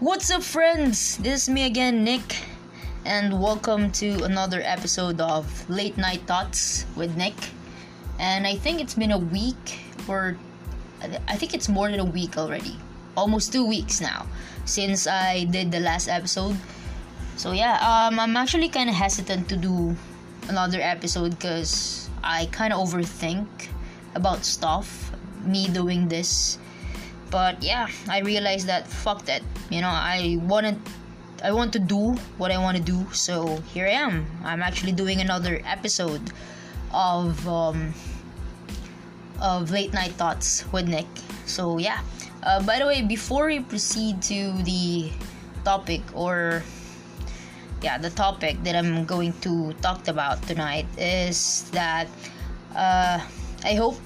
What's up, friends? This is me again, Nick, and welcome to another episode of Late Night Thoughts with Nick. And I think it's been a week, or I think it's more than a week already. Almost two weeks now since I did the last episode. So, yeah, um, I'm actually kind of hesitant to do another episode because I kind of overthink about stuff, me doing this but yeah i realized that fuck that you know i wanted i want to do what i want to do so here i am. I'm actually doing another episode of um of late night thoughts with nick. So yeah. Uh, by the way before we proceed to the topic or yeah the topic that i'm going to talk about tonight is that uh, i hope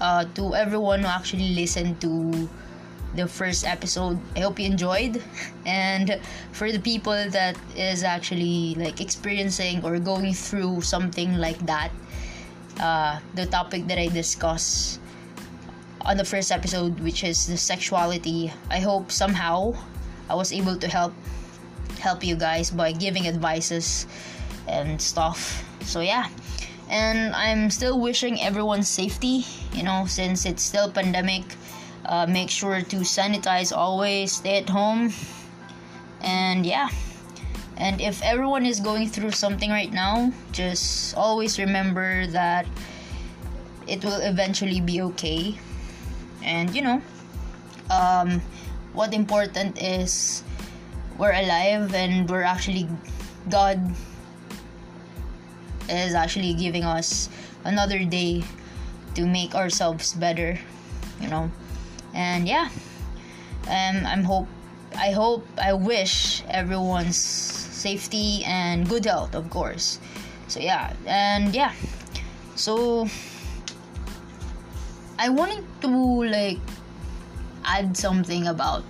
uh, to everyone who actually listened to the first episode. I hope you enjoyed. And for the people that is actually like experiencing or going through something like that, uh, the topic that I discussed on the first episode, which is the sexuality, I hope somehow I was able to help help you guys by giving advices and stuff. So yeah and I'm still wishing everyone safety. You know, since it's still pandemic, uh, make sure to sanitize always. Stay at home, and yeah. And if everyone is going through something right now, just always remember that it will eventually be okay. And you know, um, what important is we're alive and we're actually God is actually giving us another day to make ourselves better you know and yeah um, i'm hope i hope i wish everyone's safety and good health of course. So yeah and yeah so i wanted to like add something about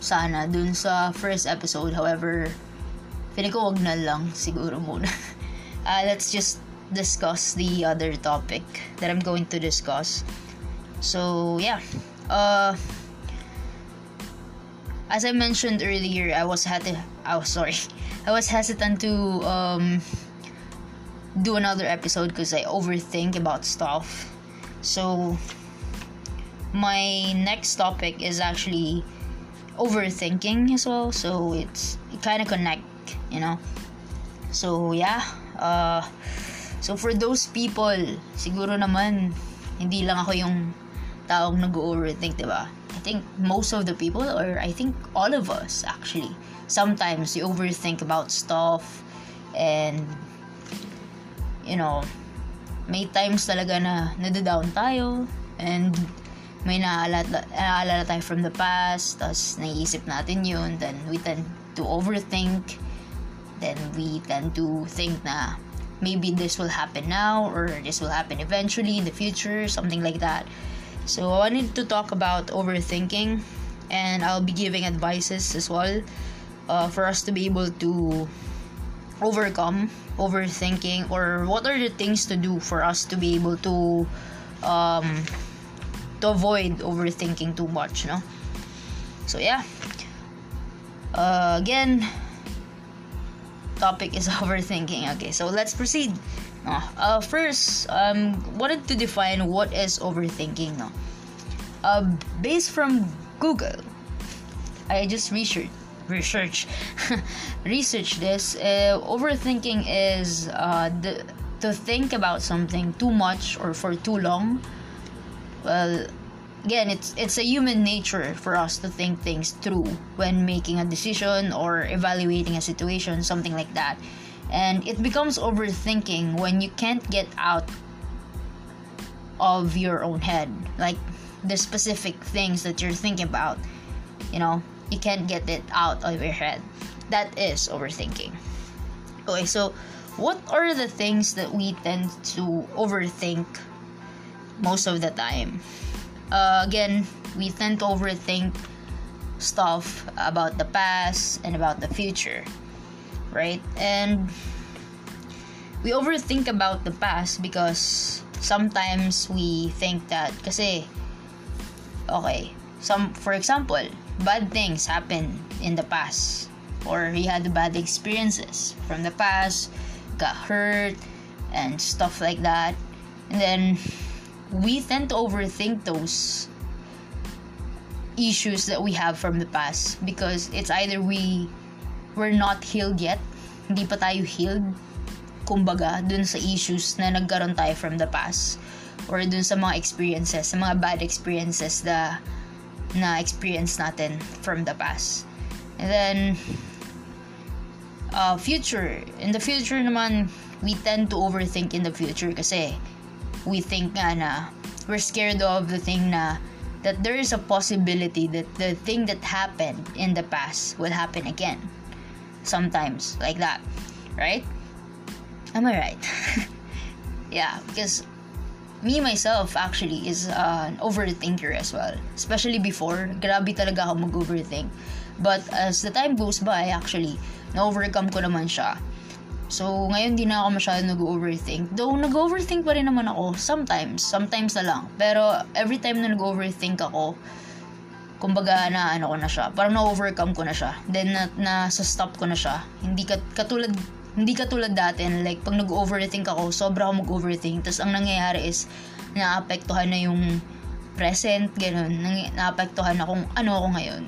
sana dun sa first episode. However wag na lang siguro muna. Uh, let's just discuss the other topic that I'm going to discuss. So yeah, uh, as I mentioned earlier, I was had I was sorry, I was hesitant to um, do another episode because I overthink about stuff. So my next topic is actually overthinking as well. So it's it kind of connect, you know. So yeah, Uh, so for those people, siguro naman, hindi lang ako yung taong nag-overthink, di ba? I think most of the people, or I think all of us actually, sometimes you overthink about stuff and you know, may times talaga na nadadown tayo and may naaalala, naaalala tayo from the past tapos naiisip natin yun then we tend to overthink then we tend to think na maybe this will happen now or this will happen eventually in the future, something like that. So I wanted to talk about overthinking and I'll be giving advices as well uh, for us to be able to overcome overthinking or what are the things to do for us to be able to um, to avoid overthinking too much, no? So yeah. Uh, again, topic is overthinking. Okay, so let's proceed. No, uh, first, um, wanted to define what is overthinking. No, uh, based from Google, I just research research research this. Uh, overthinking is uh, the to think about something too much or for too long. Well, again it's it's a human nature for us to think things through when making a decision or evaluating a situation something like that and it becomes overthinking when you can't get out of your own head. Like the specific things that you're thinking about you know you can't get it out of your head. That is overthinking. Okay so what are the things that we tend to overthink most of the time? Uh, again, we tend to overthink stuff about the past and about the future, right? And we overthink about the past because sometimes we think that kasi okay, some for example, bad things happen in the past or he had bad experiences from the past, got hurt and stuff like that. And then we tend to overthink those issues that we have from the past because it's either we we're not healed yet, hindi pa tayo healed kumbaga dun sa issues na nagkaroon tayo from the past or dun sa mga experiences, sa mga bad experiences na na experience natin from the past. And then uh, future, in the future naman we tend to overthink in the future kasi we think nga na we're scared of the thing na that there is a possibility that the thing that happened in the past will happen again. Sometimes, like that. Right? Am I right? yeah, because me myself actually is uh, an overthinker as well. Especially before, grabe talaga ako mag-overthink. But as the time goes by, actually, na-overcome ko naman siya. So, ngayon di na ako masyado nag-overthink. Though, nag-overthink pa rin naman ako. Sometimes. Sometimes na lang. Pero, every time na nag-overthink ako, kumbaga na ano ko na siya. Parang na-overcome ko na siya. Then, na, na sa stop ko na siya. Hindi kat, katulad hindi katulad dati like pag nag-overthink ako sobra ako mag-overthink tapos ang nangyayari is naapektuhan na yung present ganun naapektuhan na kung ano ako ngayon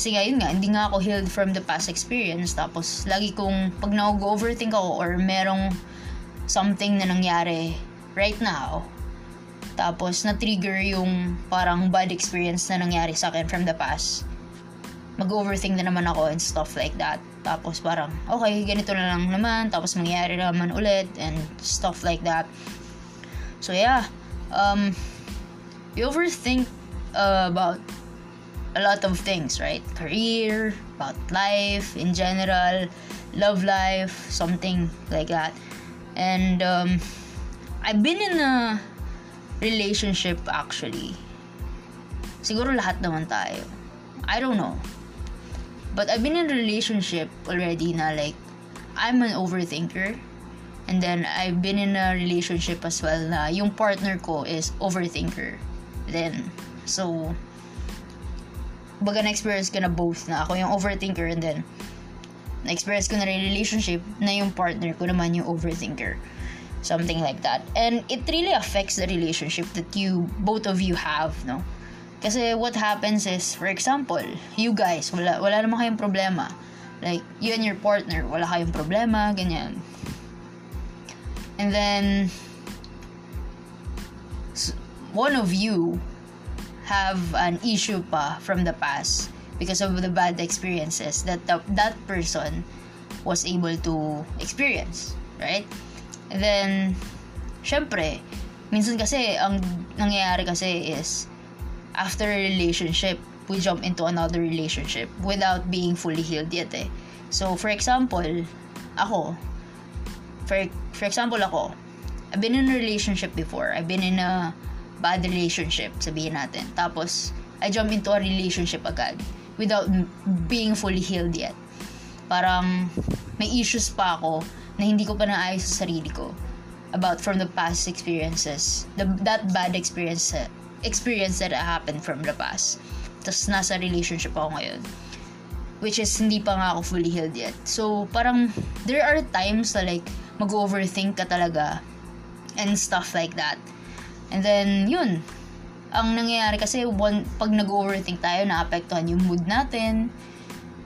kasi nga, yun nga, hindi nga ako healed from the past experience. Tapos, lagi kong, pag nag-overthink ako or merong something na nangyari right now, tapos na-trigger yung parang bad experience na nangyari sa akin from the past, mag-overthink na naman ako and stuff like that. Tapos parang, okay, ganito na lang naman, tapos mangyayari naman ulit and stuff like that. So yeah, um, you overthink uh, about a lot of things, right? Career, about life in general, love life, something like that. And um, I've been in a relationship actually. Siguro lahat naman tayo. I don't know. But I've been in a relationship already na like, I'm an overthinker. And then, I've been in a relationship as well na yung partner ko is overthinker. Then, so, baga na-experience ko na both na ako yung overthinker and then na-experience ko na rin relationship na yung partner ko naman yung overthinker. Something like that. And it really affects the relationship that you, both of you have, no? Kasi what happens is, for example, you guys, wala, wala naman kayong problema. Like, you and your partner, wala kayong problema, ganyan. And then, one of you have an issue pa from the past because of the bad experiences that the, that person was able to experience, right? And then, syempre, minsan kasi, ang nangyayari kasi is, after a relationship, we jump into another relationship without being fully healed yet eh. So, for example, ako, for, for example ako, I've been in a relationship before. I've been in a bad relationship, sabihin natin. Tapos, I jump into a relationship agad without being fully healed yet. Parang may issues pa ako na hindi ko pa naayos sa sarili ko about from the past experiences. The, that bad experience experience that happened from the past. Tapos nasa relationship ako ngayon. Which is hindi pa nga ako fully healed yet. So, parang there are times na like mag-overthink ka talaga and stuff like that And then, yun. Ang nangyayari kasi, one, pag nag-overthink tayo, naapektuhan yung mood natin.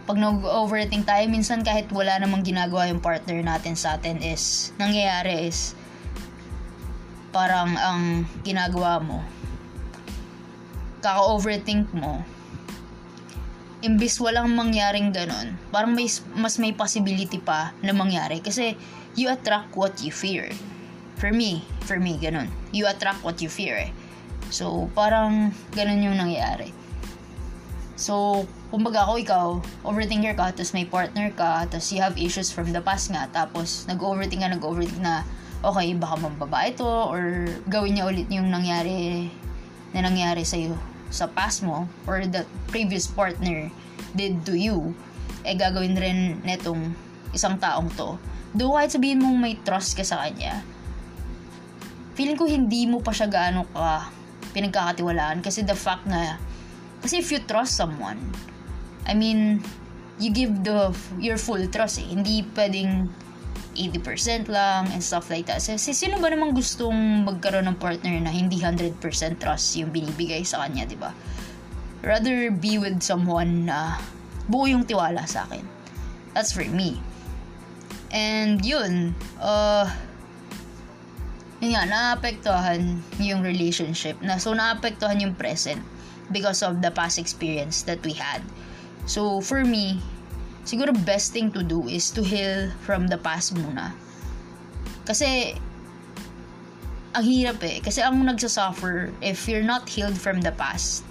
Pag nag-overthink tayo, minsan kahit wala namang ginagawa yung partner natin sa atin is, nangyayari is, parang ang ginagawa mo, kaka-overthink mo, imbis walang mangyaring ganun, parang may, mas may possibility pa na mangyari. Kasi, you attract what you fear. For me, for me, ganun. You attract what you fear eh. So, parang ganun yung nangyayari. So, kumbaga ako ikaw, overthinker ka, tapos may partner ka, tapos you have issues from the past nga, tapos nag-overthink ka, nag-overthink na, okay, baka mambabae to, or gawin niya ulit yung nangyari, na nangyari sa'yo sa past mo, or the previous partner did to you, eh gagawin rin netong isang taong to. Do kahit sabihin mong may trust ka sa kanya, feeling ko hindi mo pa siya gaano ka pinagkakatiwalaan kasi the fact na kasi if you trust someone I mean, you give the your full trust eh. Hindi pwedeng 80% lang and stuff like that. Kasi sino ba namang gustong magkaroon ng partner na hindi 100% trust yung binibigay sa kanya, di ba? Rather be with someone na buo yung tiwala sa akin. That's for me. And yun, uh, yun nga, naapektuhan yung relationship. Na, so, naapektuhan yung present because of the past experience that we had. So, for me, siguro best thing to do is to heal from the past muna. Kasi, ang hirap eh. Kasi ang nagsasuffer, if you're not healed from the past,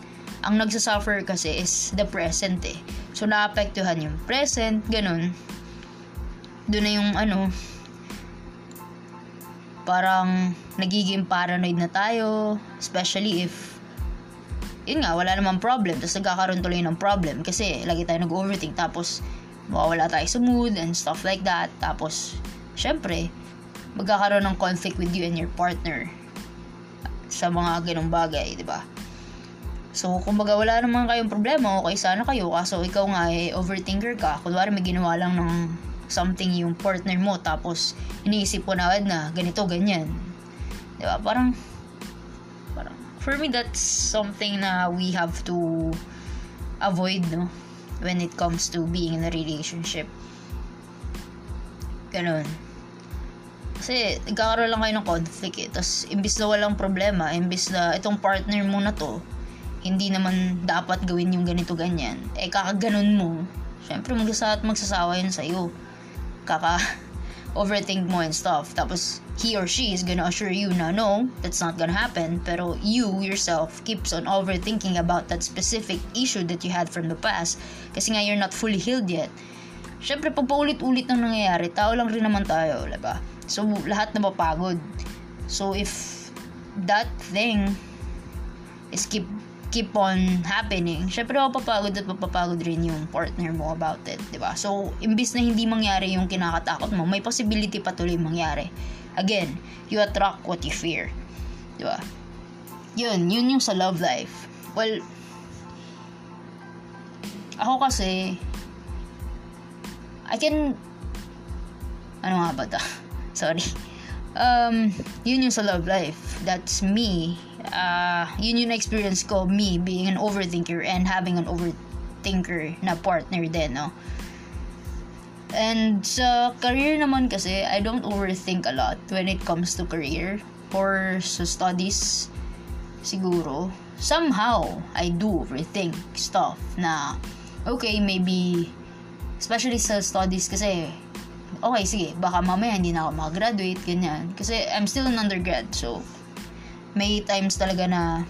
ang nagsasuffer kasi is the present eh. So, naapektuhan yung present, ganun. Doon na yung ano, parang nagiging paranoid na tayo, especially if yun nga, wala namang problem. Tapos nagkakaroon tuloy ng problem kasi lagi tayo nag-overthink. Tapos mawawala tayo sa mood and stuff like that. Tapos, syempre, magkakaroon ng conflict with you and your partner sa mga ganong bagay, di ba? So, kumbaga wala naman kayong problema, okay sana kayo, kaso ikaw nga eh, overthinker ka. Kunwari may ginawa lang ng something yung partner mo, tapos iniisip mo na agad na ganito, ganyan. Di ba? Parang, for me, that's something na we have to avoid, no? when it comes to being in a relationship. Ganun. Kasi, nagkakaroon lang kayo ng conflict eh. Tapos, imbis na walang problema, imbis na itong partner mo na to, hindi naman dapat gawin yung ganito ganyan. Eh, kakaganon mo, syempre magsasa at magsasawa yun sa'yo. Kaka overthink mo and stuff. Tapos, he or she is gonna assure you na no, that's not gonna happen. Pero you yourself keeps on overthinking about that specific issue that you had from the past. Kasi nga you're not fully healed yet. Siyempre, pag paulit-ulit nang nangyayari, tao lang rin naman tayo, diba? So, lahat na mapagod. So, if that thing is keep keep on happening, syempre mapapagod at mapapagod rin yung partner mo about it, di ba? So, imbis na hindi mangyari yung kinakatakot mo, may possibility pa tuloy mangyari. Again, you attract what you fear. Di ba? Yun, yun yung sa love life. Well, ako kasi, I can, ano nga ba ta? Sorry. Um, yun yung sa love life. That's me uh, yun yung experience ko, me being an overthinker and having an overthinker na partner din, no? And sa career naman kasi, I don't overthink a lot when it comes to career or sa studies, siguro. Somehow, I do overthink stuff na, okay, maybe, especially sa studies kasi, okay, sige, baka mamaya hindi na ako makagraduate, ganyan. Kasi I'm still an undergrad, so may times talaga na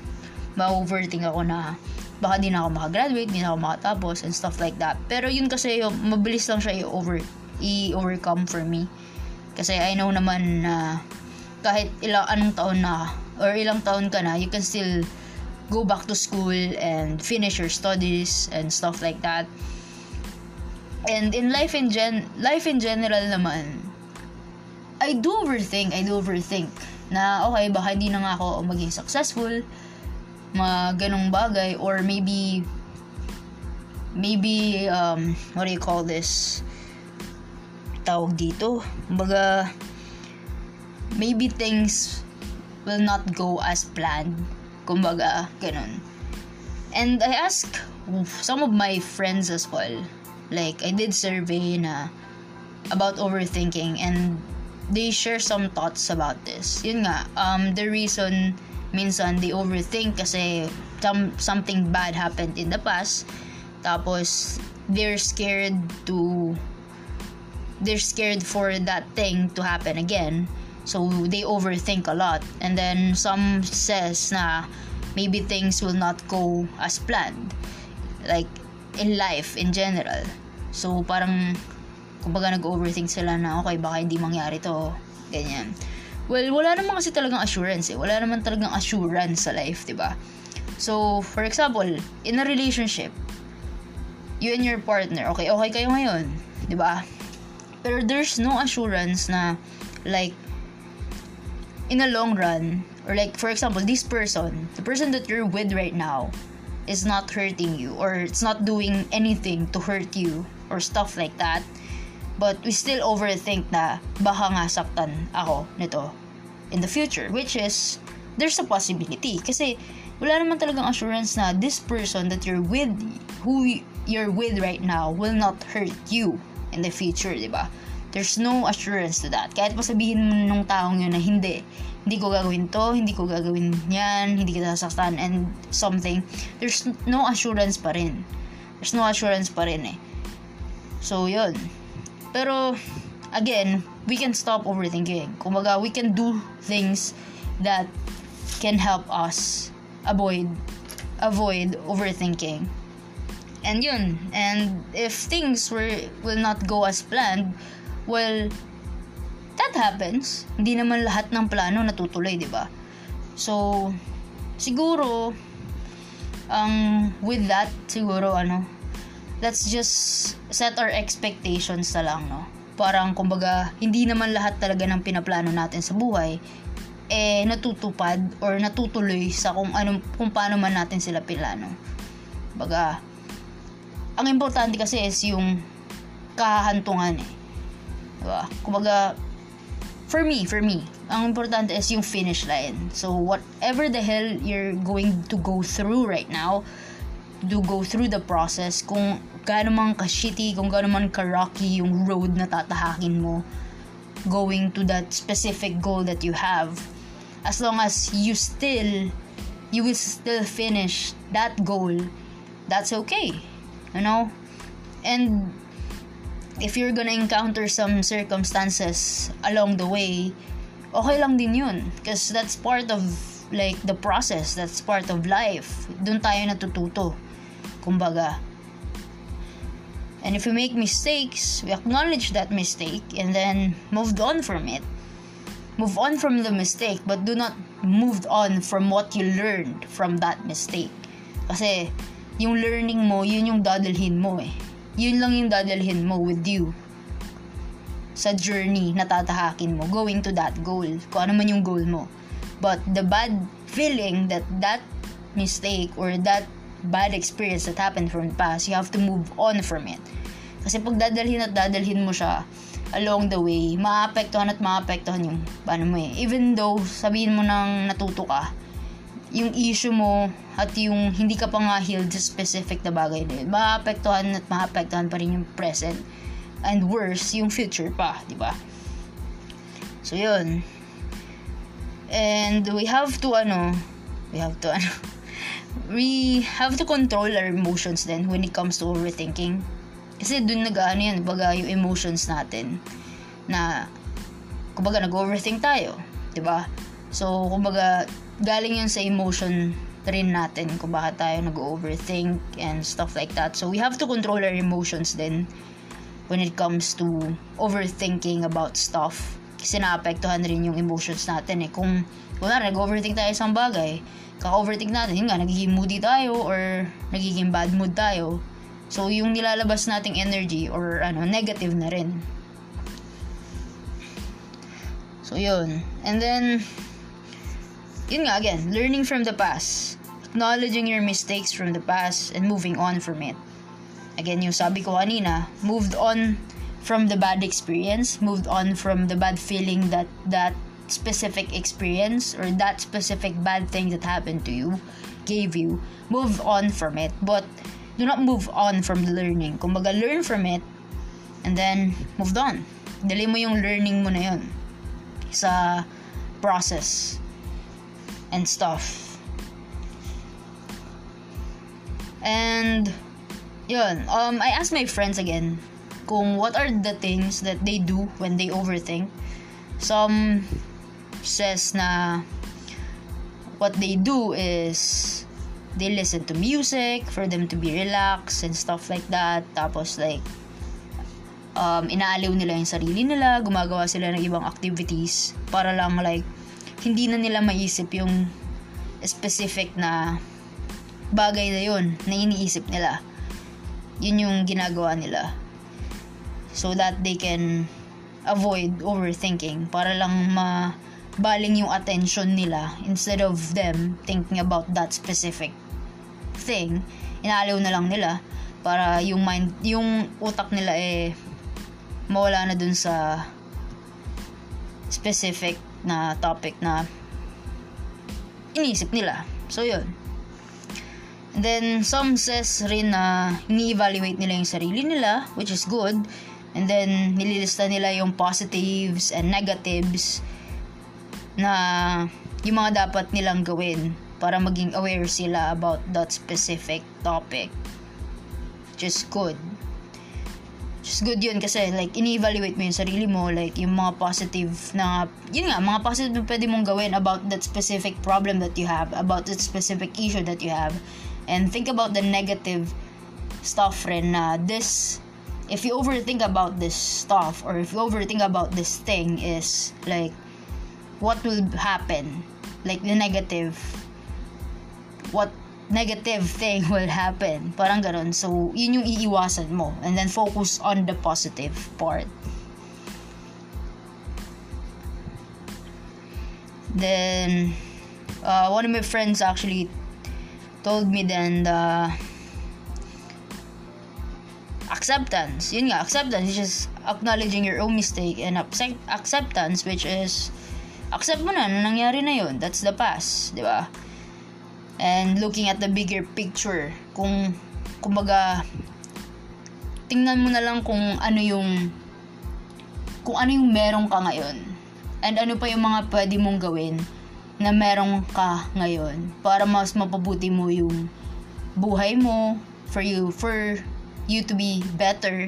ma-overthink ako na baka di na ako makagraduate, di na ako makatapos and stuff like that. Pero yun kasi yung mabilis lang siya i-over, i-overcome for me. Kasi I know naman na kahit ilang taon na or ilang taon ka na, you can still go back to school and finish your studies and stuff like that. And in life in gen life in general naman, I do overthink, I do overthink na okay, baka hindi na nga ako maging successful, mga ganong bagay, or maybe, maybe, um, what do you call this? Tawag dito. Baga, maybe things will not go as planned. Kumbaga, ganun. And I ask some of my friends as well. Like, I did survey na about overthinking and they share some thoughts about this. Yun nga, um, the reason minsan they overthink kasi some, something bad happened in the past. Tapos, they're scared to they're scared for that thing to happen again. So, they overthink a lot. And then, some says na maybe things will not go as planned. Like, in life, in general. So, parang kumbaga nag-overthink sila na okay baka hindi mangyari to ganyan. Well wala naman kasi talagang assurance eh. Wala naman talagang assurance sa life di ba? So for example in a relationship you and your partner okay okay kayo ngayon di ba? Pero there's no assurance na like in a long run or like for example this person the person that you're with right now is not hurting you or it's not doing anything to hurt you or stuff like that but we still overthink na baka nga saktan ako nito in the future which is there's a possibility kasi wala naman talagang assurance na this person that you're with who you're with right now will not hurt you in the future, di ba? There's no assurance to that. Kahit pa sabihin mo nung taong yun na hindi, hindi ko gagawin to, hindi ko gagawin yan, hindi kita sasaktan, and something, there's no assurance pa rin. There's no assurance pa rin eh. So, yun. Pero, again, we can stop overthinking. Kumbaga, we can do things that can help us avoid avoid overthinking. And yun, and if things were will not go as planned, well, that happens. Hindi naman lahat ng plano natutuloy, 'di ba? So, siguro um with that siguro ano, let's just set our expectations na lang, no? Parang kumbaga, hindi naman lahat talaga ng pinaplano natin sa buhay eh natutupad or natutuloy sa kung ano kung paano man natin sila pilano. Baga, ang importante kasi is yung kahantungan eh. Diba? Kumbaga, for me, for me, ang importante is yung finish line. So, whatever the hell you're going to go through right now, to go through the process, kung gaano man ka-shitty, kung gaano man ka-rocky yung road na tatahakin mo, going to that specific goal that you have, as long as you still, you will still finish that goal, that's okay you know? And if you're gonna encounter some circumstances along the way okay lang din yun because that's part of like the process that's part of life. Doon tayo natututo kumbaga and if we make mistakes we acknowledge that mistake and then moved on from it move on from the mistake but do not move on from what you learned from that mistake kasi yung learning mo, yun yung dadalhin mo eh. Yun lang yung dadalhin mo with you sa journey na tatahakin mo, going to that goal, kung ano man yung goal mo. But the bad feeling that that mistake or that bad experience that happened from the past, you have to move on from it. Kasi pag dadalhin at dadalhin mo siya along the way, maapektuhan at maapektuhan yung paano mo eh. Even though sabihin mo nang natuto ka, yung issue mo at yung hindi ka pa nga healed sa specific na bagay na yun, maapektuhan at maapektuhan pa rin yung present and worse, yung future pa, di ba? So, yun. And we have to, ano, we have to, ano, we have to control our emotions then when it comes to overthinking. Kasi dun nag-ano yan, baga yung emotions natin na, kumbaga nag-overthink tayo, di ba? So, kumbaga, galing yun sa emotion rin natin kung bakit tayo nag-overthink and stuff like that. So, we have to control our emotions then when it comes to overthinking about stuff. Kasi naapektuhan rin yung emotions natin eh. Kung, wala, nag-overthink tayo sa bagay, kaka-overthink natin, yun nga, nagiging moody tayo or nagiging bad mood tayo. So, yung nilalabas nating energy or ano, negative na rin. So, yun. And then, yun nga again, learning from the past. Acknowledging your mistakes from the past and moving on from it. Again, yung sabi ko kanina, moved on from the bad experience, moved on from the bad feeling that that specific experience or that specific bad thing that happened to you gave you, move on from it. But do not move on from the learning. Kumbaga, learn from it and then moved on. Dali mo yung learning mo na yun sa process and stuff. And yun, um I asked my friends again kung what are the things that they do when they overthink. Some says na what they do is they listen to music for them to be relaxed and stuff like that. Tapos like um, inaaliw nila yung sarili nila, gumagawa sila ng ibang activities para lang like hindi na nila maisip yung specific na bagay na yun na iniisip nila. Yun yung ginagawa nila. So that they can avoid overthinking para lang mabaling yung attention nila instead of them thinking about that specific thing, inaaliw na lang nila para yung mind, yung utak nila eh mawala na dun sa specific na topic na inisip nila. So, yun. And then, some says rin na ini-evaluate nila yung sarili nila, which is good. And then, nililista nila yung positives and negatives na yung mga dapat nilang gawin para maging aware sila about that specific topic. Is good. Is good yun kasi like ini-evaluate mo yung sarili mo like yung mga positive na yun nga mga positive na pwede mong gawin about that specific problem that you have about that specific issue that you have and think about the negative stuff rin na this if you overthink about this stuff or if you overthink about this thing is like what will happen. Like the negative what negative thing will happen. Parang ganun. So yun yung iiwasan mo. And then focus on the positive part. Then uh, one of my friends actually told me then the acceptance. Yun nga acceptance. Is just acknowledging your own mistake and accept, acceptance which is accept mo na na nangyari na yun? That's the past di ba? And looking at the bigger picture kung kumbaga tingnan mo na lang kung ano yung kung ano yung meron ka ngayon. And ano pa yung mga pwede mong gawin na meron ka ngayon para mas mapabuti mo yung buhay mo for you for you to be better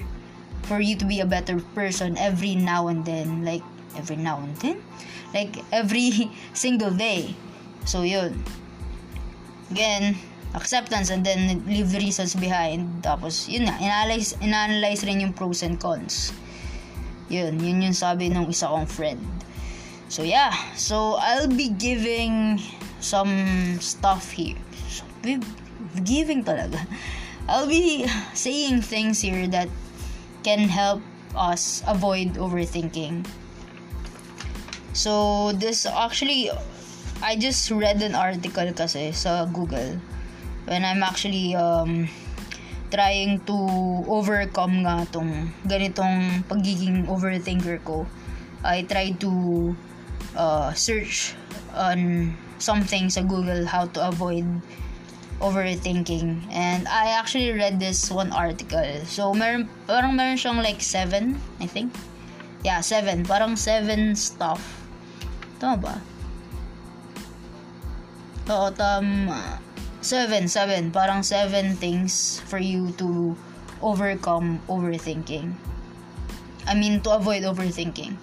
for you to be a better person every now and then. Like every now and then. Like every single day. So yun. Again acceptance and then leave the reasons behind. Tapos yun na inanalyze, inanalyze rin yung pros and cons. Yun yun yung sabi ng isa kong friend. So yeah. So I'll be giving some stuff here. So, giving talaga. I'll be saying things here that can help us avoid overthinking so this actually I just read an article kasi sa Google when I'm actually um, trying to overcome nga tong ganitong pagiging overthinker ko. I try to uh, search on something sa Google how to avoid overthinking. And I actually read this one article. So, meron, parang meron siyang like seven, I think. Yeah, seven. Parang seven stuff. Tama ba? Oo, tama. Seven, seven. Parang seven things for you to overcome overthinking. I mean, to avoid overthinking.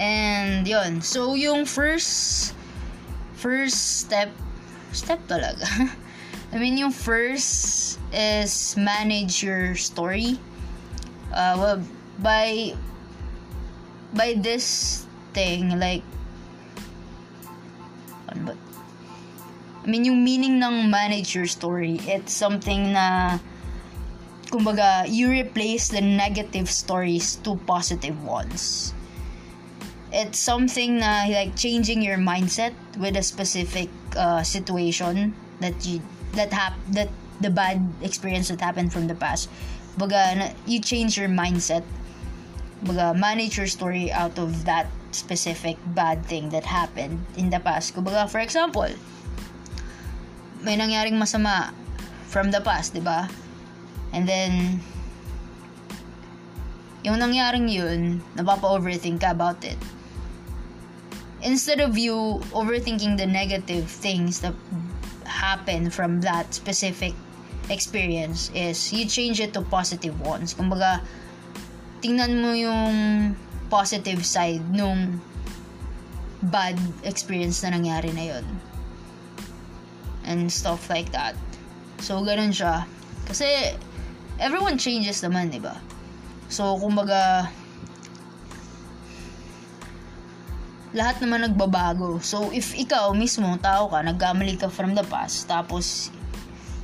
And, yon So, yung first, first step, step talaga. I mean, yung first is manage your story. Uh, well, by, by this thing, like, ba? I mean, yung meaning ng manage your story, it's something na, kumbaga, you replace the negative stories to positive ones. It's something na, like, changing your mindset with a specific uh, situation that you, that hap, that the bad experience that happened from the past. Baga, you change your mindset. Baga, manage your story out of that specific bad thing that happened in the past. Kumbaga, for example, may nangyaring masama from the past, di ba? And then, yung nangyaring yun, napapa-overthink ka about it. Instead of you overthinking the negative things that happen from that specific experience is you change it to positive ones. Kumbaga, tingnan mo yung positive side nung bad experience na nangyari na yun and stuff like that. So, ganun siya. Kasi, everyone changes naman, di ba? So, kumbaga, lahat naman nagbabago. So, if ikaw mismo, tao ka, nagkamali ka from the past, tapos,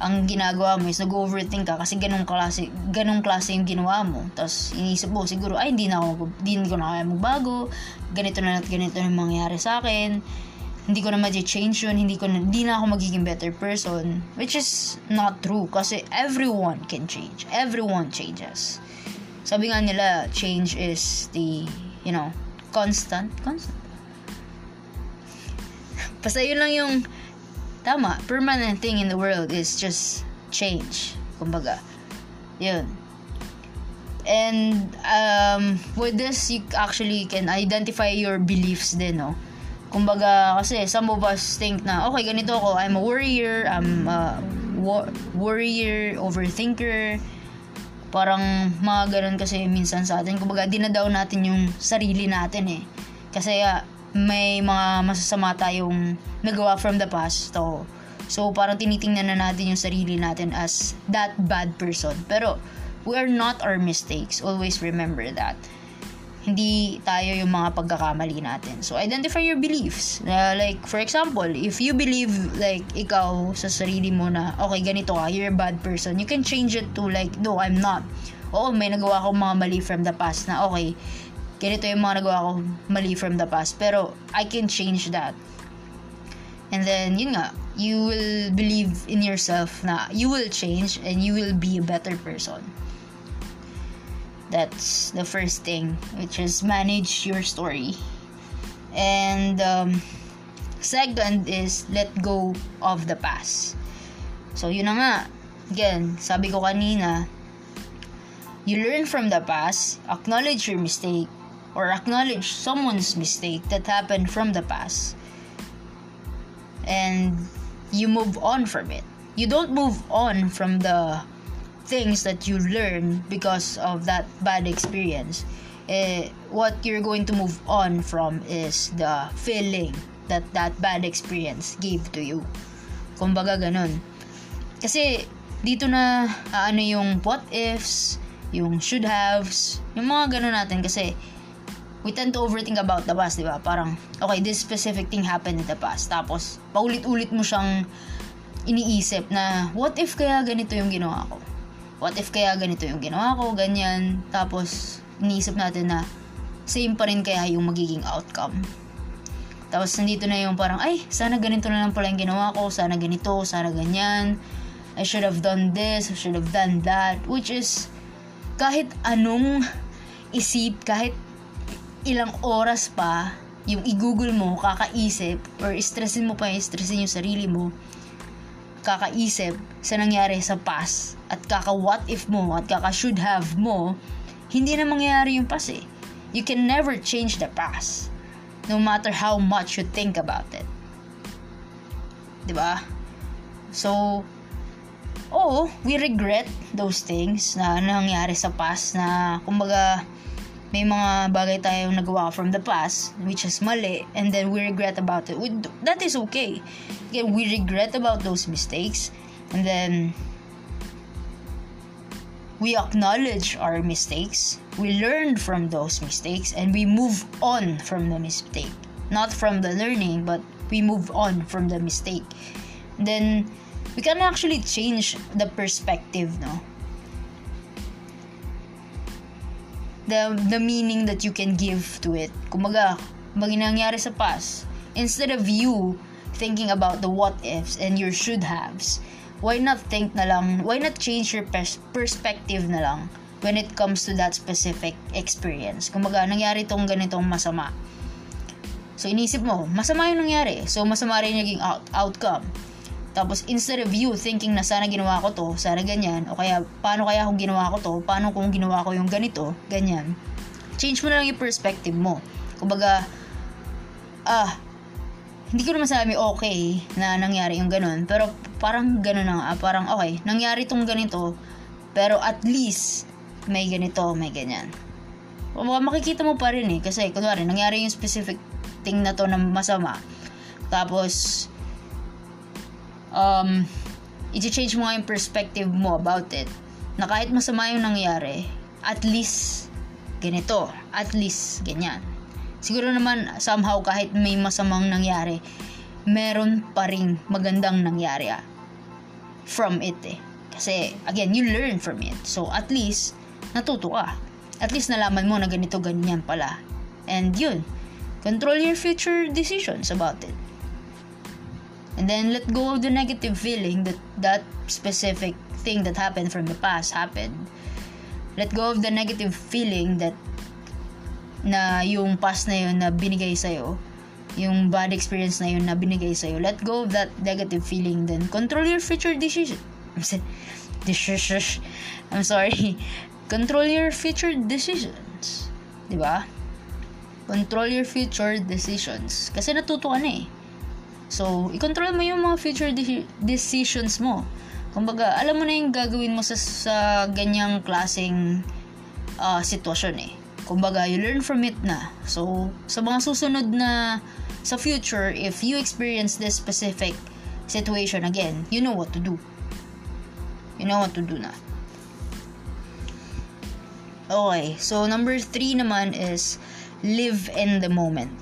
ang ginagawa mo is nag-overthink ka kasi ganong klase, ganong klase yung ginawa mo. Tapos, inisip mo, siguro, ay, hindi na ako, hindi ko na kaya magbago, ganito na at ganito na mangyayari sa akin. hindi ko na ma-change yun, hindi ko na, hindi na ako magiging better person. Which is not true. Kasi everyone can change. Everyone changes. Sabi nga nila, change is the, you know, constant. Constant. Basta yun lang yung, tama, permanent thing in the world is just change. Kumbaga. Yun. And um, with this, you actually can identify your beliefs din, no? Kumbaga, kasi some of us think na, okay, ganito ako, I'm a worrier, I'm a wor- worrier, overthinker, parang mga ganun kasi minsan sa atin. Kumbaga, dinadaw natin yung sarili natin eh. Kasi uh, may mga masasama tayong nagawa from the past. So, so parang tinitingnan na natin yung sarili natin as that bad person. Pero, we are not our mistakes. Always remember that hindi tayo yung mga pagkakamali natin. So, identify your beliefs. Uh, like, for example, if you believe, like, ikaw sa sarili mo na, okay, ganito ka, you're a bad person, you can change it to, like, no, I'm not. Oo, may nagawa akong mga mali from the past na, okay, ganito yung mga nagawa akong mali from the past. Pero, I can change that. And then, yun nga, you will believe in yourself na you will change and you will be a better person. That's the first thing, which is manage your story. And um, second is let go of the past. So, yun na nga. Again, sabi ko kanina, you learn from the past, acknowledge your mistake, or acknowledge someone's mistake that happened from the past. And you move on from it. You don't move on from the things that you learn because of that bad experience, eh, what you're going to move on from is the feeling that that bad experience gave to you. Kumbaga ganun. Kasi dito na uh, ano yung what ifs, yung should haves, yung mga ganun natin kasi we tend to overthink about the past, di ba? Parang, okay, this specific thing happened in the past. Tapos, paulit-ulit mo siyang iniisip na, what if kaya ganito yung ginawa ko? what if kaya ganito yung ginawa ko, ganyan. Tapos, iniisip natin na same pa rin kaya yung magiging outcome. Tapos, nandito na yung parang, ay, sana ganito na lang pala yung ginawa ko, sana ganito, sana ganyan. I should have done this, I should have done that. Which is, kahit anong isip, kahit ilang oras pa, yung i-google mo, kakaisip, or stressin mo pa yung stressin yung sarili mo, kakaisip sa nangyari sa past at kaka what if mo at kaka should have mo, hindi na mangyayari yung past eh. You can never change the past no matter how much you think about it. ba? So, oh, we regret those things na nangyari sa past na kumbaga may mga bagay tayong nagawa from the past which is mali and then we regret about it. That is okay. Again, we regret about those mistakes and then we acknowledge our mistakes, we learn from those mistakes, and we move on from the mistake. Not from the learning, but we move on from the mistake. Then we can actually change the perspective, no? The the meaning that you can give to it. Kumaga, mag nangyari sa past, instead of you thinking about the what ifs and your should haves, why not think na lang, why not change your pers- perspective na lang when it comes to that specific experience. Kumaga, nangyari tong ganitong masama. So, inisip mo, masama yung nangyari. So, masama rin yung out- outcome. Tapos, instead of you thinking na sana ginawa ko to, sana ganyan, o kaya, paano kaya kung ginawa ko to, paano kung ginawa ko yung ganito, ganyan. Change mo na lang yung perspective mo. Kumbaga, ah, hindi ko naman sabi okay na nangyari yung ganun, pero parang ganun na nga, parang okay, nangyari tong ganito, pero at least, may ganito, may ganyan. Kumbaga, makikita mo pa rin eh, kasi kunwari, nangyari yung specific thing na to na masama, tapos, um, i-change mo nga yung perspective mo about it. Na kahit masama yung nangyari, at least ganito, at least ganyan. Siguro naman somehow kahit may masamang nangyari, meron pa ring magandang nangyari ah, from it eh. Kasi again, you learn from it. So at least natuto ka. At least nalaman mo na ganito ganyan pala. And yun, control your future decisions about it. And then let go of the negative feeling that that specific thing that happened from the past happened. Let go of the negative feeling that na yung past na yun na binigay sa'yo, yung bad experience na yun na binigay sa'yo, let go of that negative feeling then control your future decision. Decision. I'm sorry. Control your future decisions. 'Di ba? Control your future decisions. Kasi natuto ka na eh. So, i-control mo yung mga future de- decisions mo. Kumbaga, alam mo na yung gagawin mo sa, sa ganyang klaseng uh, sitwasyon eh. Kumbaga, you learn from it na. So, sa mga susunod na sa future, if you experience this specific situation again, you know what to do. You know what to do na. Okay, so number three naman is live in the moment.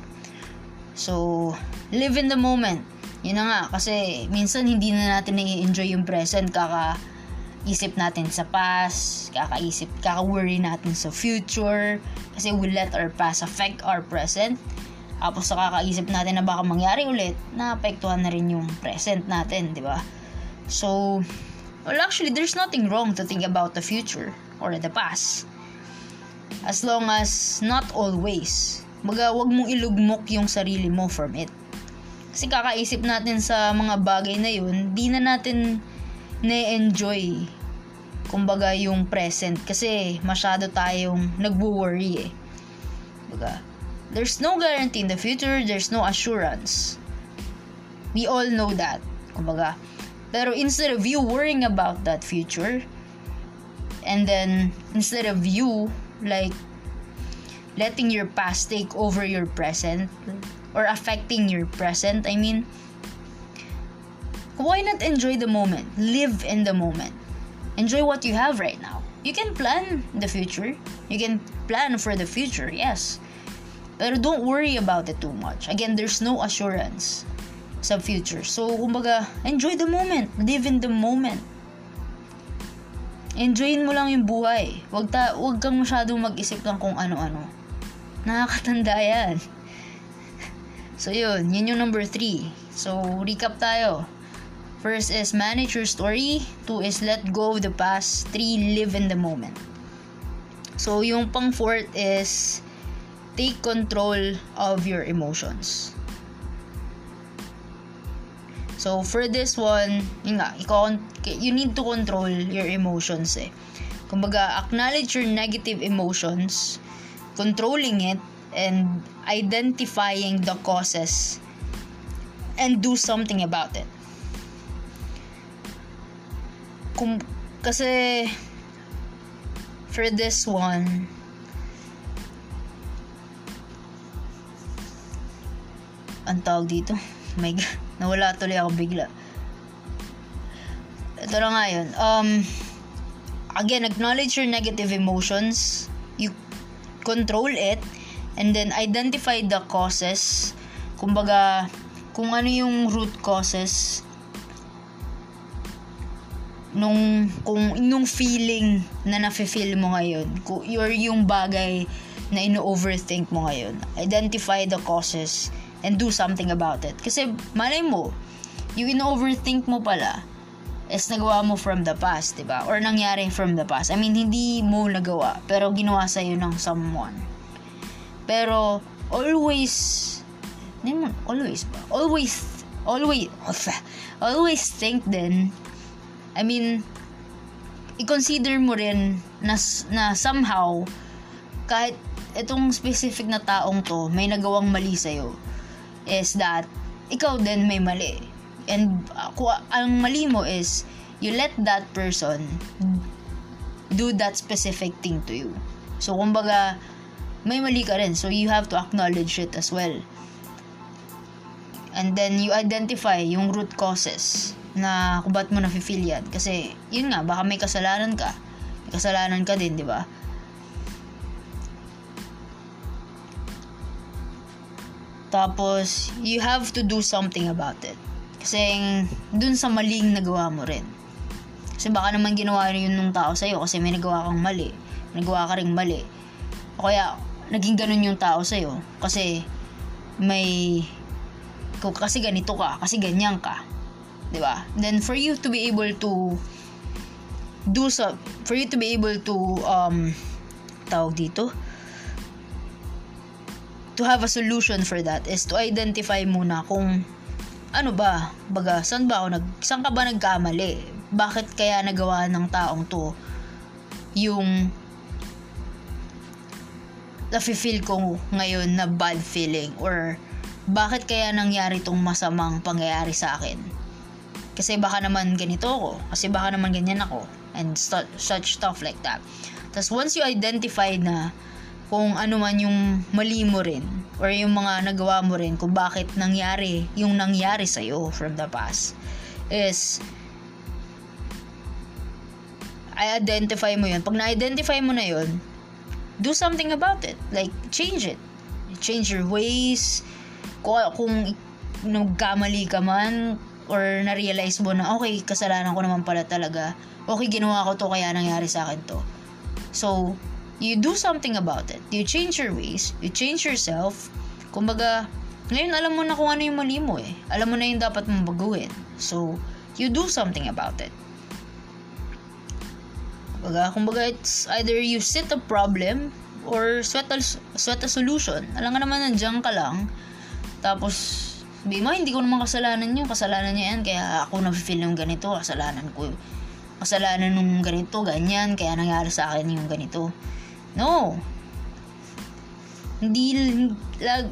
So, live in the moment. Yun na nga, kasi minsan hindi na natin na-enjoy yung present, kaka isip natin sa past, kakaisip, kaka-worry natin sa future, kasi we let our past affect our present. Tapos sa kakaisip natin na baka mangyari ulit, naapektuhan na rin yung present natin, di ba? So, well actually, there's nothing wrong to think about the future or the past. As long as not always. Baga, wag mong ilugmok yung sarili mo from it. Kasi kakaisip natin sa mga bagay na yun, di na natin na-enjoy kumbaga yung present kasi masyado tayong nagwo-worry eh. Baga, there's no guarantee in the future, there's no assurance. We all know that. Kumbaga, pero instead of you worrying about that future, and then instead of you like letting your past take over your present, or affecting your present. I mean, why not enjoy the moment? Live in the moment. Enjoy what you have right now. You can plan the future. You can plan for the future, yes. But don't worry about it too much. Again, there's no assurance sa future. So, kumbaga, enjoy the moment. Live in the moment. Enjoyin mo lang yung buhay. Wag, ta, wag kang masyadong mag-isip lang kung ano-ano. Nakakatanda yan. So, yun. Yun yung number three. So, recap tayo. First is manage your story. Two is let go of the past. Three, live in the moment. So, yung pang fourth is take control of your emotions. So, for this one, yun nga, you need to control your emotions eh. Kumbaga, acknowledge your negative emotions, controlling it, and identifying the causes and do something about it. Kung, kasi for this one ang tawag dito? God, nawala tuloy ako bigla. Ito na nga yun. Um, again acknowledge your negative emotions. You control it and then identify the causes kumbaga kung ano yung root causes nung kung nung feeling na nafe-feel mo ngayon kung yung bagay na ino-overthink mo ngayon identify the causes and do something about it kasi malay mo yung ino-overthink mo pala is nagawa mo from the past, 'di ba? Or nangyari from the past. I mean, hindi mo nagawa, pero ginawa sa iyo ng someone. Pero, always, hindi mo, always? Always, always, always think din, I mean, i-consider mo rin na, na somehow, kahit itong specific na taong to, may nagawang mali sa'yo, is that, ikaw din may mali. And, uh, ang mali mo is, you let that person do that specific thing to you. So, kumbaga, may mali ka rin. So, you have to acknowledge it as well. And then, you identify yung root causes na kung ba't mo nafe-feel yan. Kasi, yun nga, baka may kasalanan ka. May kasalanan ka din, di ba? Tapos, you have to do something about it. Kasi, dun sa maling nagawa mo rin. Kasi baka naman ginawa yun nung tao sa'yo kasi may nagawa kang mali. May nagawa ka ring mali. O kaya, naging ganun yung tao sa'yo. Kasi, may, kasi ganito ka, kasi ganyan ka. ba? Then for you to be able to do so for you to be able to um tawag dito to have a solution for that is to identify muna kung ano ba, baga, saan ba ako nag, saan ka ba nagkamali? Bakit kaya nagawa ng taong to yung nafe-feel ko ngayon na bad feeling or bakit kaya nangyari tong masamang pangyayari sa akin? Kasi baka naman ganito ako, kasi baka naman ganyan ako, and st- such stuff like that. Tapos once you identify na kung ano man yung mali mo rin or yung mga nagawa mo rin kung bakit nangyari yung nangyari sa'yo from the past is I identify mo yun. Pag na-identify mo na yun, do something about it. Like, change it. Change your ways. Kung, nagkamali ka man or na-realize mo na, okay, kasalanan ko naman pala talaga. Okay, ginawa ko to kaya nangyari sa akin to. So, you do something about it. You change your ways, you change yourself. Kumbaga, ngayon alam mo na kung ano yung mali mo eh. Alam mo na yung dapat mong baguhin. So, you do something about it. Kumbaga, kumbaga it's either you set a problem or sweat a, sweat a solution. Alam nga naman, nandiyan ka lang. Tapos, sabi mo, hindi ko naman kasalanan yun. Kasalanan niya yan. Kaya ako na-feel yung ganito. Kasalanan ko. Kasalanan nung ganito, ganyan. Kaya nangyari sa akin yung ganito No. Hindi lag,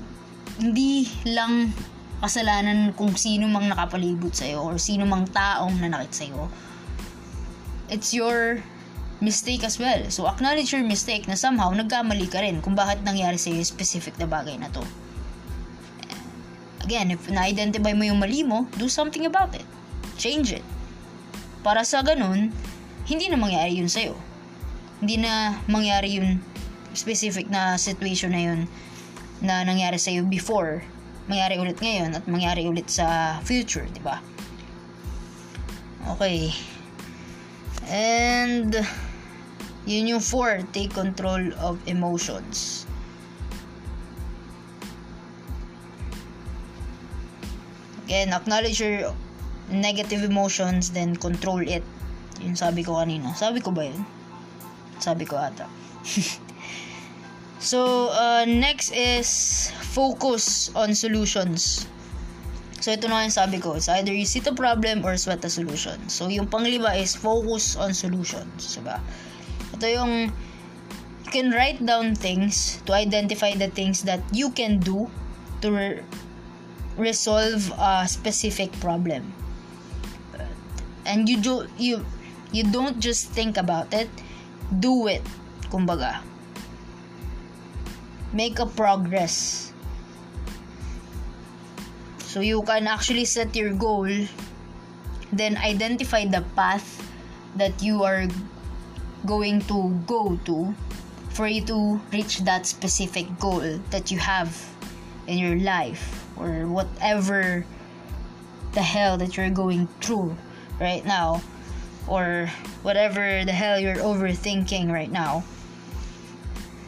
hindi lang kasalanan kung sino mang nakapalibot sa'yo or sino mang taong nanakit sa'yo. It's your mistake as well. So, acknowledge your mistake na somehow nagkamali ka rin kung bakit nangyari sa'yo yung specific na bagay na to. Again, if na-identify mo yung mali mo, do something about it. Change it. Para sa ganun, hindi na mangyari yun sa'yo hindi na mangyari yung specific na situation na yun na nangyari sa iyo before mangyari ulit ngayon at mangyari ulit sa future, di ba? Okay. And yun yung four, take control of emotions. Again, acknowledge your negative emotions, then control it. Yun sabi ko kanina. Sabi ko ba yun? Sabi ko ata. so, uh, next is focus on solutions. So, ito na yung sabi ko. It's either you see the problem or sweat the solution. So, yung panglima is focus on solutions. Diba? Ito yung you can write down things to identify the things that you can do to re- resolve a specific problem. And you do you you don't just think about it do it. Kumbaga. Make a progress. So you can actually set your goal, then identify the path that you are going to go to for you to reach that specific goal that you have in your life or whatever the hell that you're going through right now or whatever the hell you're overthinking right now.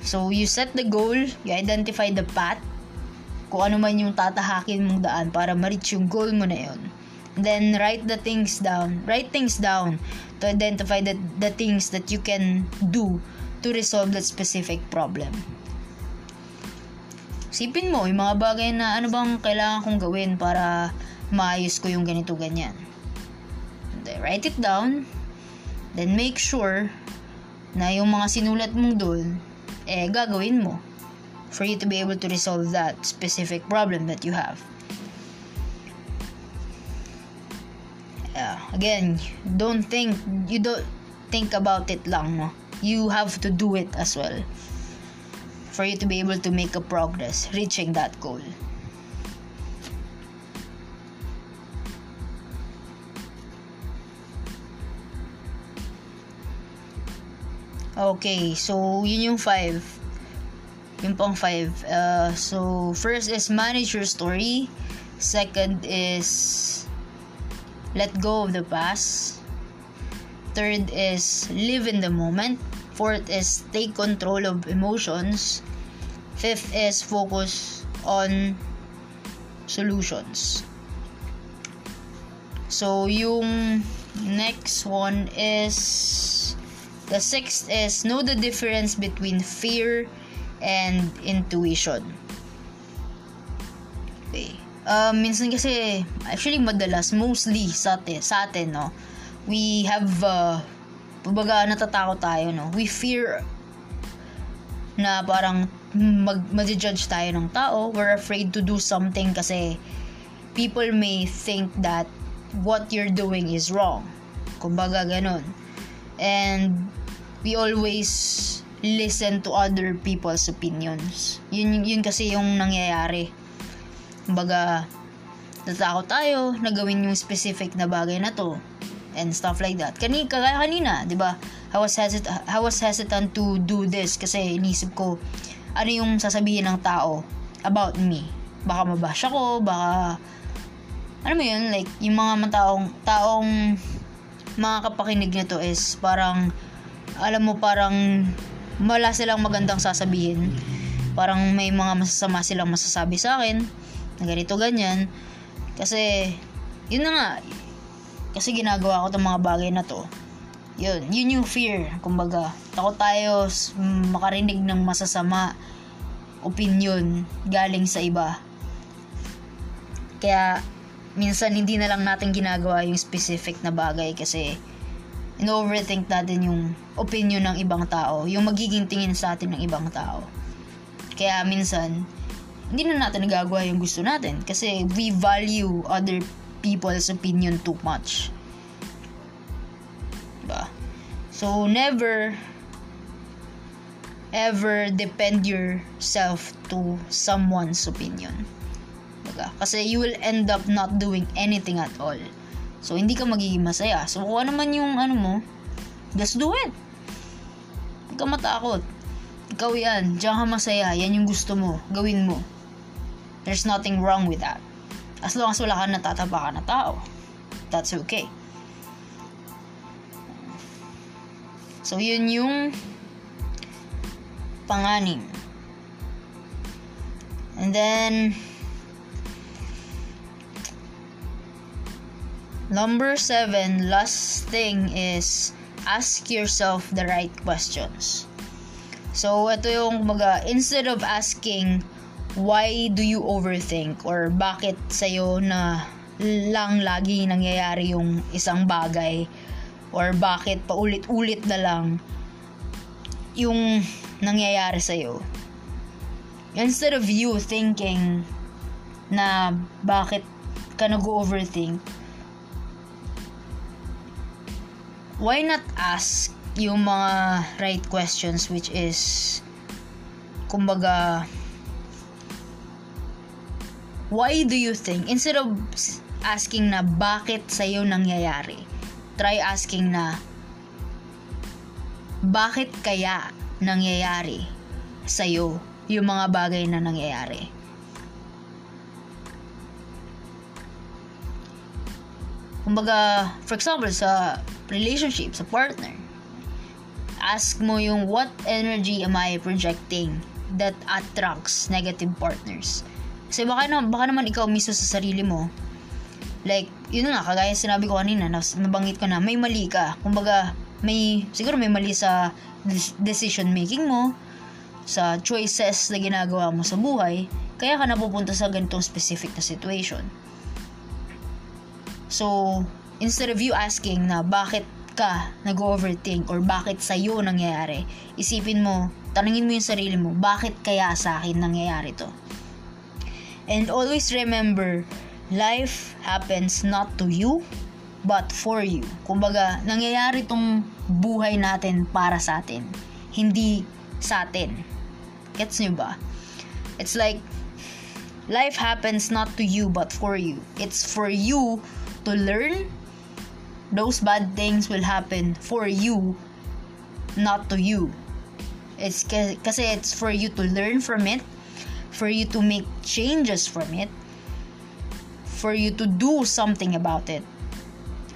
So, you set the goal, you identify the path, kung ano man yung tatahakin mong daan para ma-reach yung goal mo na yun. Then, write the things down. Write things down to identify the, the things that you can do to resolve that specific problem. Sipin mo, yung mga bagay na ano bang kailangan kong gawin para maayos ko yung ganito ganyan. Write it down. Then, make sure na yung mga sinulat mong doon, eh, gagawin mo for you to be able to resolve that specific problem that you have. Again, don't think, you don't think about it lang, no? You have to do it as well for you to be able to make a progress reaching that goal. Okay, so yun yung 5. Yung pang 5. Uh, so, first is manage your story. Second is let go of the past. Third is live in the moment. Fourth is take control of emotions. Fifth is focus on solutions. So, yung next one is the sixth is know the difference between fear and intuition. Okay. Uh, minsan kasi, actually madalas, mostly sa atin, sa atin no, we have, uh, kumbaga natatakot tayo, no, we fear na parang mag, mag-judge tayo ng tao, we're afraid to do something kasi people may think that what you're doing is wrong. Kumbaga ganun. And we always listen to other people's opinions. Yun, yun kasi yung nangyayari. Kumbaga, natakot tayo na gawin yung specific na bagay na to and stuff like that. Kani kagaya kanina, 'di ba? I was hesitant I was hesitant to do this kasi inisip ko ano yung sasabihin ng tao about me. Baka mabash ako, baka ano mo yun, like, yung mga taong, taong mga kapakinig nito is parang, alam mo, parang wala silang magandang sasabihin. Parang may mga masasama silang masasabi sa akin, na ganito, ganyan. Kasi, yun na nga, kasi ginagawa ko itong mga bagay na to. Yun, yun yung fear. Kumbaga, takot tayo makarinig ng masasama opinion galing sa iba. Kaya, minsan hindi na lang natin ginagawa yung specific na bagay kasi in-overthink natin yung opinion ng ibang tao, yung magiging tingin sa atin ng ibang tao. Kaya minsan, hindi na natin nagagawa yung gusto natin kasi we value other people's opinion too much. Diba? So, never ever depend yourself to someone's opinion. Baga, kasi you will end up not doing anything at all. So, hindi ka magiging masaya. So, kung ano man yung ano mo, just do it. Huwag ka matakot. Ikaw yan. Diyan ka masaya. Yan yung gusto mo. Gawin mo. There's nothing wrong with that. As long as wala ka natatapakan na tao. That's okay. So, yun yung panganim. And then, Number seven, last thing is ask yourself the right questions. So, ito yung mga, instead of asking, why do you overthink? Or bakit sa'yo na lang lagi nangyayari yung isang bagay? Or bakit paulit-ulit na lang yung nangyayari sa'yo? Instead of you thinking na bakit ka nag-overthink, why not ask yung mga right questions which is kumbaga why do you think instead of asking na bakit sa'yo nangyayari try asking na bakit kaya nangyayari sa'yo yung mga bagay na nangyayari kumbaga for example sa relationship, sa partner. Ask mo yung what energy am I projecting that attracts negative partners. Kasi baka, na, baka naman ikaw mismo sa sarili mo, like, yun nga, kagaya sinabi ko kanina, nabanggit ko na, may mali ka. Kumbaga, may, siguro may mali sa decision making mo, sa choices na ginagawa mo sa buhay, kaya ka napupunta sa ganitong specific na situation. So, instead of you asking na bakit ka nag-overthink or bakit sa'yo nangyayari, isipin mo, tanungin mo yung sarili mo, bakit kaya sa akin nangyayari to? And always remember, life happens not to you, but for you. Kumbaga, nangyayari tong buhay natin para sa atin, hindi sa atin. Gets nyo ba? It's like, life happens not to you, but for you. It's for you to learn those bad things will happen for you, not to you. It's kasi it's for you to learn from it, for you to make changes from it, for you to do something about it.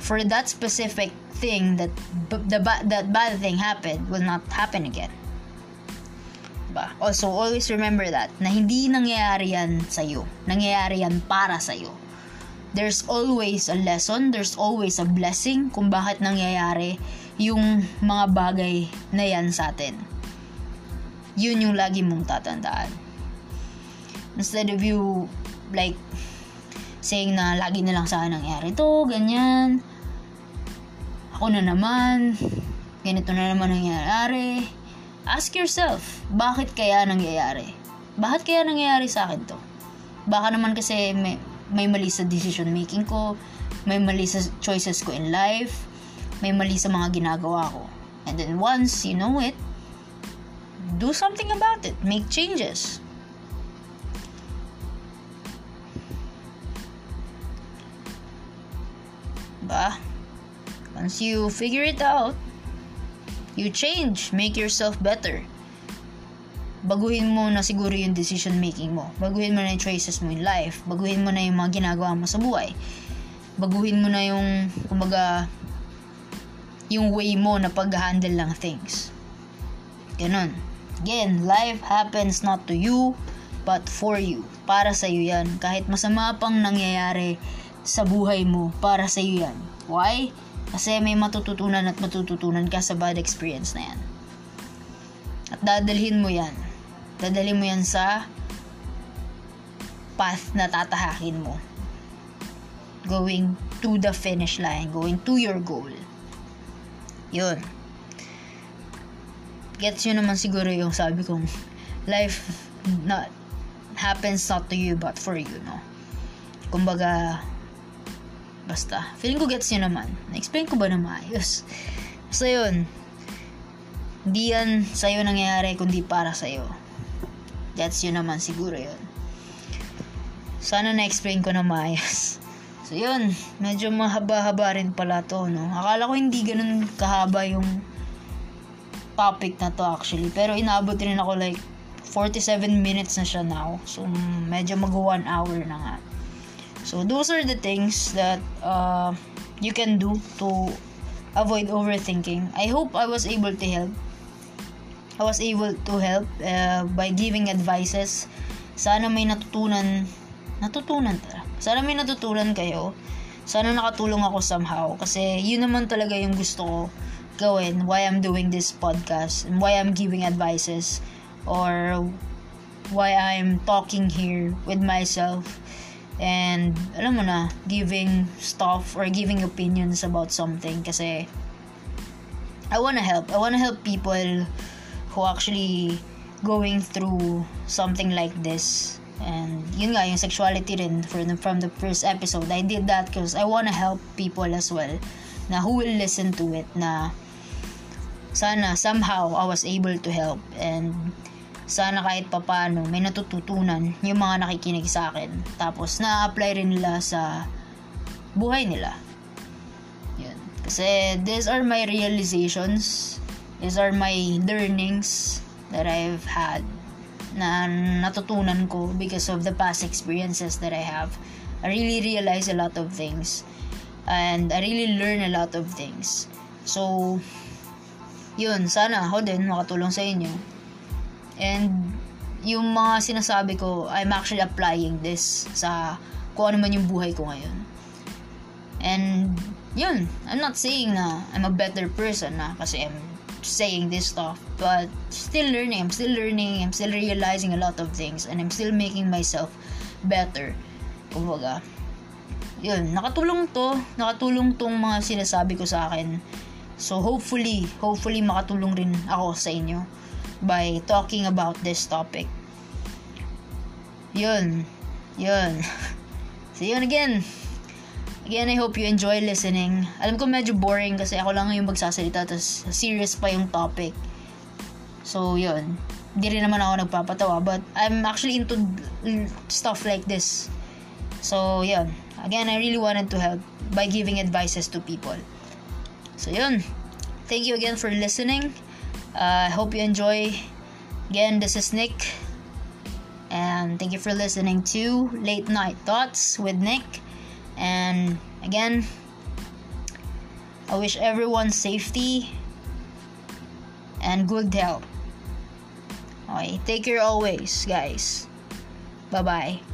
For that specific thing that the that bad thing happened will not happen again. Diba? Also, always remember that na hindi nangyayari yan sa'yo. Nangyayari yan para sa'yo. there's always a lesson, there's always a blessing kung bakit nangyayari yung mga bagay na yan sa atin. Yun yung lagi mong tatandaan. Instead of you, like, saying na lagi na lang sa nangyari to, ganyan. Ako na naman, ganito na naman nangyayari. Ask yourself, bakit kaya nangyayari? Bakit kaya nangyayari sa akin to? Baka naman kasi may, may mali sa decision making ko, may mali sa choices ko in life, may mali sa mga ginagawa ko. And then once you know it, do something about it. Make changes. Ba? Once you figure it out, you change, make yourself better. Baguhin mo na siguro yung decision making mo. Baguhin mo na yung choices mo in life. Baguhin mo na yung mga ginagawa mo sa buhay. Baguhin mo na yung, kumbaga, yung way mo na pag-handle ng things. Ganon. Again, life happens not to you, but for you. Para sa iyo yan. Kahit masama pang nangyayari sa buhay mo, para sa iyo yan. Why? Kasi may matututunan at matututunan ka sa bad experience na yan. At dadalhin mo yan. Dadalhin mo yan sa path na tatahakin mo. Going to the finish line. Going to your goal. Yun. Gets yun naman siguro yung sabi kong life not happens not to you but for you, no? Kumbaga, basta, feeling ko gets yun naman. Na-explain ko ba na maayos? So, yun. Hindi yan sa'yo nangyayari kundi para sa'yo. That's yun naman siguro yun. Sana na-explain ko na maayos. So, yun. Medyo mahaba-haba rin pala to, no? Akala ko hindi ganun kahaba yung topic na to actually. Pero inaabot rin ako like 47 minutes na siya now. So, medyo mag 1 hour na nga. So, those are the things that uh, you can do to avoid overthinking. I hope I was able to help. I was able to help uh, by giving advices. Sana may natutunan natutunan tara. Sana may natutunan kayo. Sana nakatulong ako somehow. Kasi yun naman talaga yung gusto ko gawin. Why I'm doing this podcast. And why I'm giving advices. Or why I'm talking here with myself. And alam mo na, giving stuff or giving opinions about something. Kasi I wanna help. I wanna help people who actually going through something like this And yun nga, yung sexuality rin for the, from the first episode. I did that because I wanna help people as well na who will listen to it na sana somehow I was able to help and sana kahit papano may natututunan yung mga nakikinig sa akin. Tapos na-apply rin nila sa buhay nila. Yun. Kasi these are my realizations. These are my learnings that I've had na natutunan ko because of the past experiences that I have. I really realize a lot of things and I really learn a lot of things. So, yun, sana ako din makatulong sa inyo. And yung mga sinasabi ko, I'm actually applying this sa kung ano man yung buhay ko ngayon. And yun, I'm not saying na I'm a better person na kasi I'm saying this stuff but still learning i'm still learning i'm still realizing a lot of things and i'm still making myself better. Kumbaga yun nakatulong to nakatulong tong mga sinasabi ko sa akin. So hopefully hopefully makatulong rin ako sa inyo by talking about this topic yun yun so yun again Again, I hope you enjoy listening. Alam ko medyo boring kasi ako lang yung magsasalita tapos serious pa yung topic. So, yun. Hindi rin naman ako nagpapatawa but I'm actually into stuff like this. So, yun. Again, I really wanted to help by giving advices to people. So, yun. Thank you again for listening. Uh, I hope you enjoy. Again, this is Nick. And thank you for listening to Late Night Thoughts with Nick. And again, I wish everyone safety and good health. Okay, take care always, guys. Bye bye.